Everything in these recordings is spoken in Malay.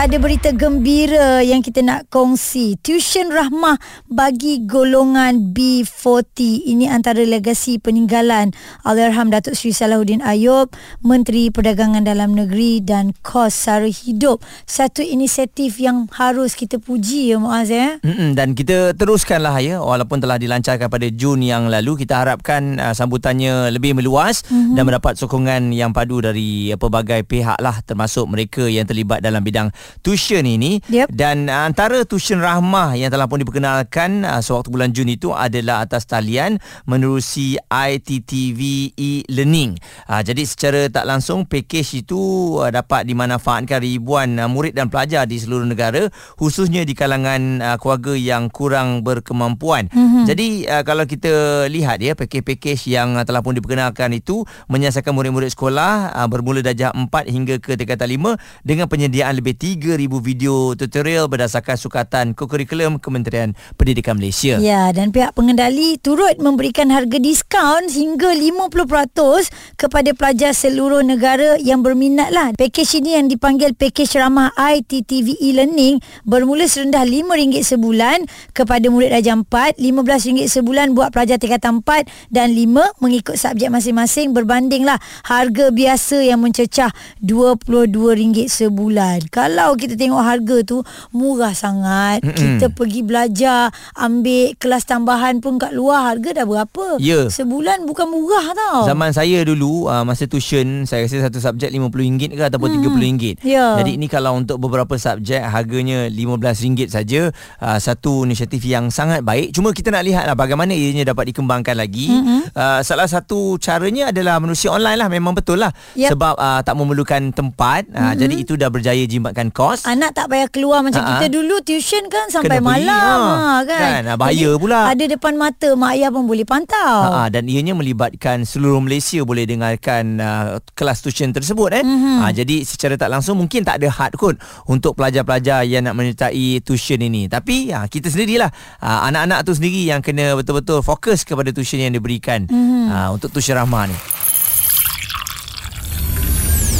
ada berita gembira yang kita nak kongsi. Tuition rahmah bagi golongan B40. Ini antara legasi peninggalan Allahyarham Datuk Seri Salahuddin Ayub, Menteri Perdagangan Dalam Negeri dan kos sara hidup. Satu inisiatif yang harus kita puji ya Muaz ya. Mm-mm, dan kita teruskanlah ya walaupun telah dilancarkan pada Jun yang lalu kita harapkan uh, sambutannya lebih meluas mm-hmm. dan mendapat sokongan yang padu dari uh, pelbagai pihak lah termasuk mereka yang terlibat dalam bidang tuition ini yep. dan uh, antara tuition rahmah yang telah pun diperkenalkan uh, sewaktu bulan Jun itu adalah atas talian menerusi ITTV e-learning. Uh, jadi secara tak langsung package itu uh, dapat dimanfaatkan ribuan uh, murid dan pelajar di seluruh negara khususnya di kalangan uh, keluarga yang kurang berkemampuan. Mm-hmm. Jadi uh, kalau kita lihat ya package-package yang uh, telah pun diperkenalkan itu menyasarkan murid-murid sekolah uh, bermula darjah 4 hingga ke tingkatan 5 dengan penyediaan lebih 3,000 video tutorial berdasarkan sukatan kurikulum Kementerian Pendidikan Malaysia. Ya, dan pihak pengendali turut memberikan harga diskaun hingga 50% kepada pelajar seluruh negara yang berminat lah. Pakej ini yang dipanggil pakej ramah ITTV e-learning bermula serendah RM5 sebulan kepada murid darjah 4, RM15 sebulan buat pelajar tingkatan 4 dan 5 mengikut subjek masing-masing berbandinglah harga biasa yang mencecah RM22 sebulan. Kalau kalau kita tengok harga tu murah sangat. Mm-mm. Kita pergi belajar, ambil kelas tambahan pun kat luar harga dah berapa? Ya. Sebulan bukan murah tau. Zaman saya dulu uh, masa tuition saya rasa satu subjek RM50 ke ataupun mm. RM30. Ya. Jadi ini kalau untuk beberapa subjek harganya RM15 saja uh, satu inisiatif yang sangat baik. Cuma kita nak lihatlah bagaimana ianya dapat dikembangkan lagi. Mm-hmm. Uh, salah satu caranya adalah menerusi online lah memang betul lah. Yep. Sebab uh, tak memerlukan tempat. Uh, mm-hmm. Jadi itu dah berjaya jimatkan kos. Anak tak payah keluar macam Ha-ha. kita dulu tuition kan sampai Kena malam ha. ha kan. kan bahaya Jadi, pula. Ada depan mata mak ayah pun boleh pantau. Ha dan ianya melibatkan seluruh Malaysia boleh dengarkan uh, kelas tuition tersebut eh. Mm-hmm. Ha jadi secara tak langsung mungkin tak ada had kot untuk pelajar-pelajar yang nak menyertai tuition ini. Tapi ha, kita sendirilah ha, anak-anak tu sendiri yang kena betul-betul fokus kepada tuition yang diberikan mm-hmm. ha, untuk tuition rahmah ni.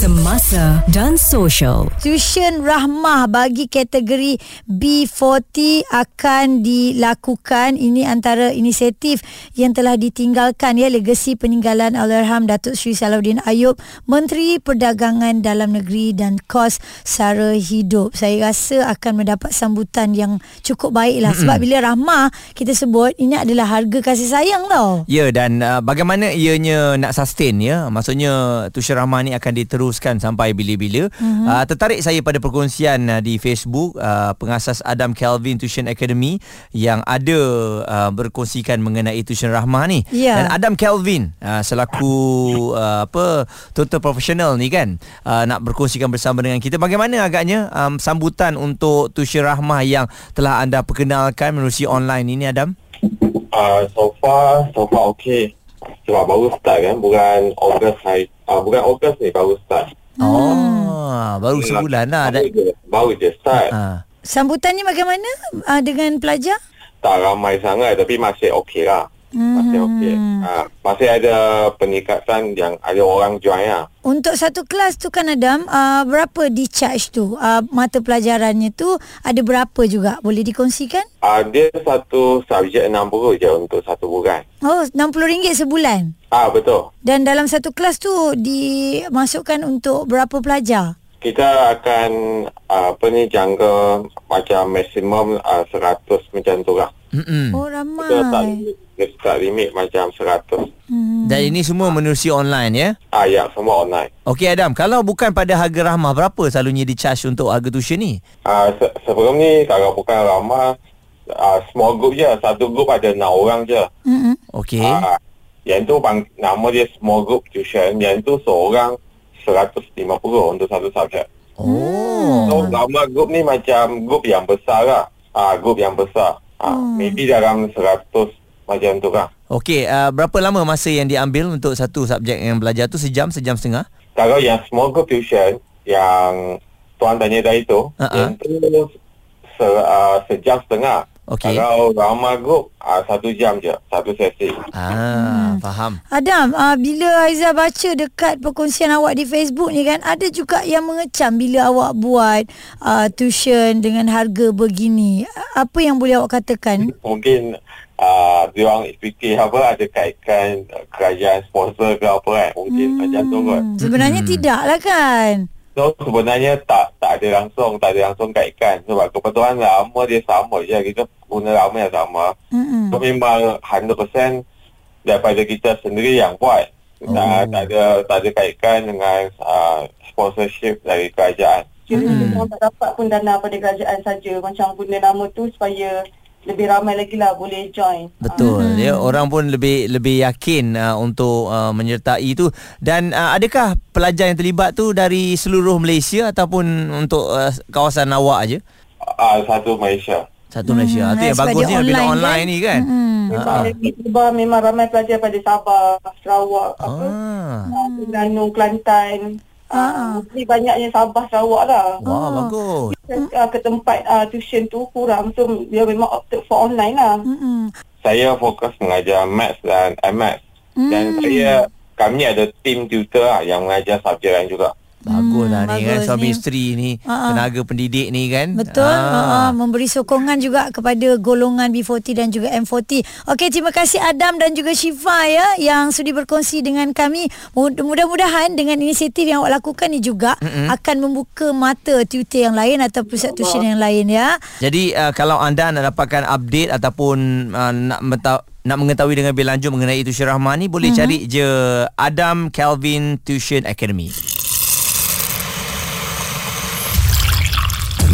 semasa dan sosial. Tuition rahmah bagi kategori B40 akan dilakukan. Ini antara inisiatif yang telah ditinggalkan ya legasi peninggalan Allahyarham Datuk Seri Salahuddin Ayub, Menteri Perdagangan Dalam Negeri dan Kos Sara Hidup. Saya rasa akan mendapat sambutan yang cukup baiklah sebab bila rahmah kita sebut ini adalah harga kasih sayang tau. Ya dan uh, bagaimana ianya nak sustain ya? Maksudnya tuition rahmah ni akan diterus teruskan sampai bila-bila. Mm-hmm. Uh, tertarik saya pada perkongsian uh, di Facebook uh, pengasas Adam Kelvin Tuition Academy yang ada uh, berkongsikan mengenai tuition rahmah ni. Yeah. Dan Adam Kelvin uh, selaku uh, apa total profesional ni kan uh, nak berkongsikan bersama dengan kita bagaimana agaknya um, sambutan untuk tuition rahmah yang telah anda perkenalkan melalui online ini Adam? Uh, so far, so far okay sebab baru start kan bukan Ogos hari uh, bukan Ogos ni baru start oh hmm. baru sebulan lah baru je, baru je start uh. sambutannya bagaimana uh, dengan pelajar tak ramai sangat tapi masih okey lah masih hmm. okey. Ha, masih ada peningkatan yang ada orang join lah. Untuk satu kelas tu kan Adam, uh, berapa di charge tu? Uh, mata pelajarannya tu ada berapa juga? Boleh dikongsikan? Uh, dia satu subjek RM60 je untuk satu bulan. Oh, RM60 sebulan? Ah betul. Dan dalam satu kelas tu dimasukkan untuk berapa pelajar? Kita akan uh, apa ni jangka macam maksimum uh, 100 macam tu lah. Mm-mm. Oh ramai. Kita tak dia start limit macam 100. Hmm. Dan ini semua menerusi online ya? Ah ya, semua online. Okey Adam, kalau bukan pada harga rahmah berapa selalunya di charge untuk harga tuition ni? Ah se- sebelum ni kalau bukan rahmah ah small group je, satu group ada 6 orang je. Hmm. Okey. Ah yang tu bang, nama dia small group tuition, yang tu seorang 150 untuk satu subjek. Oh. So lama group ni macam group yang besar lah. Ah group yang besar. Ah, hmm. maybe dalam 100 macam tu kan. Okey, uh, berapa lama masa yang diambil untuk satu subjek yang belajar tu sejam, sejam setengah? Kalau yang small group tuition yang tuan tanya tadi tu, Ha-ha. uh-uh. yang tu se, uh, sejam setengah. Okey. Kalau Rama Group, uh, satu jam je, satu sesi. Ah, faham. Adam, uh, bila Aiza baca dekat perkongsian awak di Facebook ni kan, ada juga yang mengecam bila awak buat uh, tuition dengan harga begini. Apa yang boleh awak katakan? Mungkin uh, dia orang fikir apa ada kaitkan kerajaan sponsor ke apa kan. Mungkin hmm. macam tu kot. Hmm, sebenarnya Hmm. tidak lah kan? So sebenarnya tak tak ada langsung, tak ada langsung kaitkan. Sebab kebetulan lama dia sama je. Kita guna lama yang sama. Mm-mm. So memang 100% daripada kita sendiri yang buat. Oh. Tak, tak ada tak ada kaitkan dengan uh, sponsorship dari kerajaan. Kira hmm. orang tak dapat pun dana pada kerajaan saja macam guna nama tu supaya lebih ramai lagi lah boleh join. Betul. Hmm. Ya, orang pun lebih lebih yakin uh, untuk uh, menyertai itu dan uh, adakah pelajar yang terlibat tu dari seluruh Malaysia ataupun untuk uh, kawasan awak aja? Uh, satu Malaysia. Satu Malaysia. Itu eh, yang sebab bagus dia ni bila online online kan? ni kan. Hmm. Memang lagi Sabah memang ramai pelajar pada Sabah, Sarawak, apa, Ah. uh, Terengganu, Kelantan. Ah, ah. Uh, uh. banyaknya Sabah, Sarawak lah. Wah, bagus. Uh, ke tempat uh, tuition tu kurang. So dia memang opted for online lah. Mm-mm. Saya fokus mengajar Maths dan MS. Dan saya kami ada team tutor lah yang mengajar subjek lain juga. Bagus lah Hmm, ni kan bagus suami ni. isteri ni ah. tenaga pendidik ni kan. Betul ah. uh, Memberi sokongan juga Kepada golongan B40 Dan juga M40 Okey terima kasih Adam Dan juga Syifa ya Yang sudi berkongsi dengan kami Mud- Mudah-mudahan Dengan inisiatif yang awak lakukan ni juga Mm-mm. Akan membuka mata Tutor yang lain Atau pusat tuition yang lain ya Jadi uh, kalau anda nak dapatkan update ataupun uh, nak menta- nak mengetahui dengan lebih lanjut mengenai Tuition Rahmah ni boleh mm-hmm. cari je Adam Calvin Tuition Academy.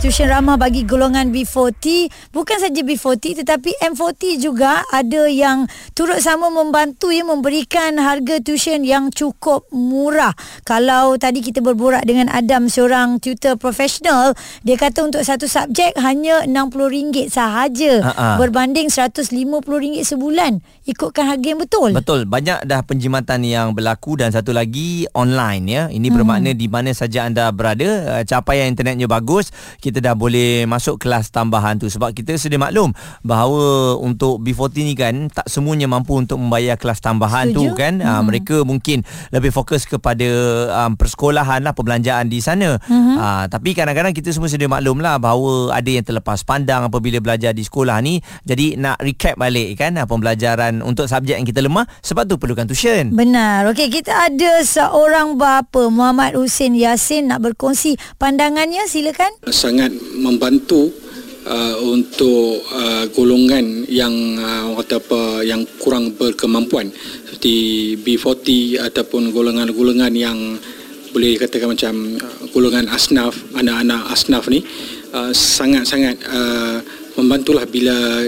Tuition ramah bagi golongan B40 Bukan saja B40 Tetapi M40 juga Ada yang turut sama membantu ya Memberikan harga tuition yang cukup murah Kalau tadi kita berborak dengan Adam Seorang tutor profesional Dia kata untuk satu subjek Hanya RM60 sahaja Ha-ha. Berbanding RM150 sebulan Ikutkan harga yang betul Betul, banyak dah penjimatan yang berlaku dan satu lagi online ya. Ini hmm. bermakna di mana saja anda berada, uh, capaian internetnya bagus, kita dah boleh masuk kelas tambahan tu sebab kita sedia maklum bahawa untuk B40 ni kan tak semuanya mampu untuk membayar kelas tambahan Setuju. tu kan. Hmm. Uh, mereka mungkin lebih fokus kepada um, persekolahan lah perbelanjaan di sana. Hmm. Uh, tapi kadang-kadang kita semua sedia maklum lah bahawa ada yang terlepas pandang apabila belajar di sekolah ni. Jadi nak recap balik kan uh, pembelajaran untuk subjek yang kita lemah sebab tu perlukan tuition. Benar. Okey, kita ada seorang bapa Muhammad Hussein Yasin nak berkongsi pandangannya. Silakan. sangat membantu uh, untuk uh, golongan yang uh, kata apa yang kurang berkemampuan. Seperti B40 ataupun golongan-golongan yang boleh katakan macam uh, golongan asnaf anak-anak asnaf ni uh, sangat-sangat uh, membantulah bila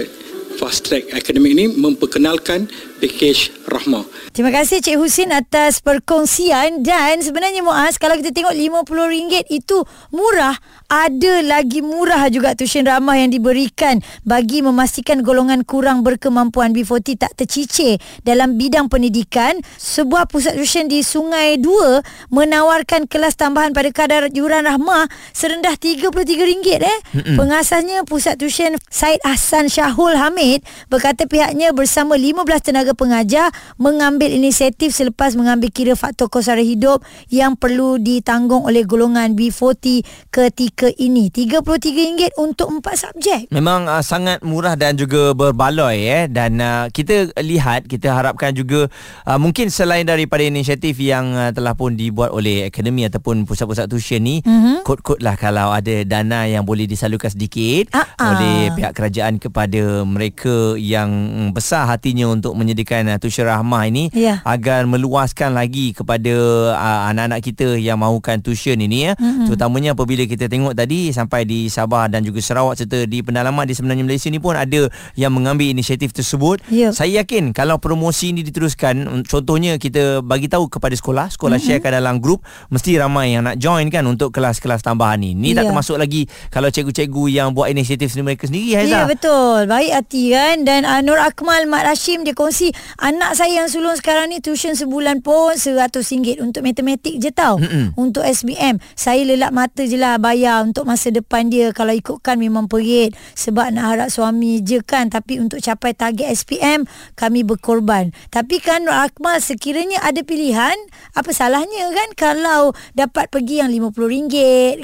fast track akademik ni memperkenalkan pakej rahmah Terima kasih Cik Husin atas perkongsian. Dan sebenarnya Muaz kalau kita tengok RM50 itu murah. Ada lagi murah juga tuition ramah yang diberikan bagi memastikan golongan kurang berkemampuan B40 tak tercicir dalam bidang pendidikan. Sebuah pusat tuition di Sungai Dua menawarkan kelas tambahan pada kadar yuran rahmah serendah RM33 eh? Pengasasnya pusat tuition Said Hassan Syahul Hamid berkata pihaknya bersama 15 tenaga pengajar mengambil inisiatif selepas mengambil kira faktor kos sara hidup yang perlu ditanggung oleh golongan B40 ketika ini. RM33 untuk 4 subjek. Memang uh, sangat murah dan juga berbaloi eh dan uh, kita lihat kita harapkan juga uh, mungkin selain daripada inisiatif yang uh, telah pun dibuat oleh akademi ataupun pusat-pusat tuition ni mm-hmm. kod-kod lah kalau ada dana yang boleh disalurkan sedikit ah. oleh pihak kerajaan kepada mereka yang besar hatinya untuk menyediakan pendidikan uh, tuition rahmah ini Ya. agar meluaskan lagi kepada uh, anak-anak kita yang mahukan tuition ini ya. Mm-hmm. Terutamanya apabila kita tengok tadi sampai di Sabah dan juga Sarawak serta di pendalaman di sebenarnya Malaysia ni pun ada yang mengambil inisiatif tersebut. Ya. Saya yakin kalau promosi ini diteruskan contohnya kita bagi tahu kepada sekolah, sekolah mm-hmm. sharekan dalam grup mesti ramai yang nak join kan untuk kelas-kelas tambahan ni. Ni tak Ya. termasuk lagi kalau cikgu-cikgu yang buat inisiatif sendiri mereka sendiri Haizah. Ya betul Baik hati kan Dan uh, Nur Akmal Mat Rashim Dia kongsi Anak saya yang sulung sekarang ni Tuition sebulan pun RM100 Untuk matematik je tau. Mm-mm. Untuk SBM Saya lelak mata je lah Bayar untuk masa depan dia. Kalau ikutkan memang perit. Sebab nak harap suami je kan. Tapi untuk capai target SPM Kami berkorban. Tapi kan Nur Akmal Sekiranya ada pilihan Apa salahnya kan? Kalau dapat pergi yang RM50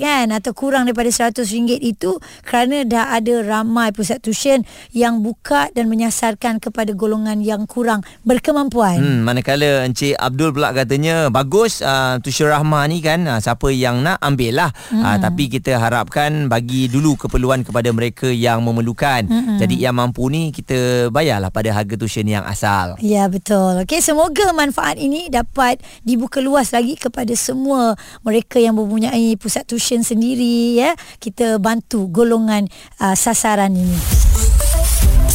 kan? Atau kurang daripada RM100 itu Kerana dah ada ramai pusat tuition Yang buka dan menyasarkan kepada golongan yang kurang berkemampuan Hmm, manakala Encik Abdul pula katanya bagus uh, tuition rahmah ni kan uh, siapa yang nak ambil lah hmm. uh, tapi kita harapkan bagi dulu keperluan kepada mereka yang memerlukan hmm. jadi yang mampu ni kita bayarlah pada harga tuition yang asal Ya betul. Okey semoga manfaat ini dapat dibuka luas lagi kepada semua mereka yang mempunyai pusat tuition sendiri ya. Kita bantu golongan uh, sasaran ini.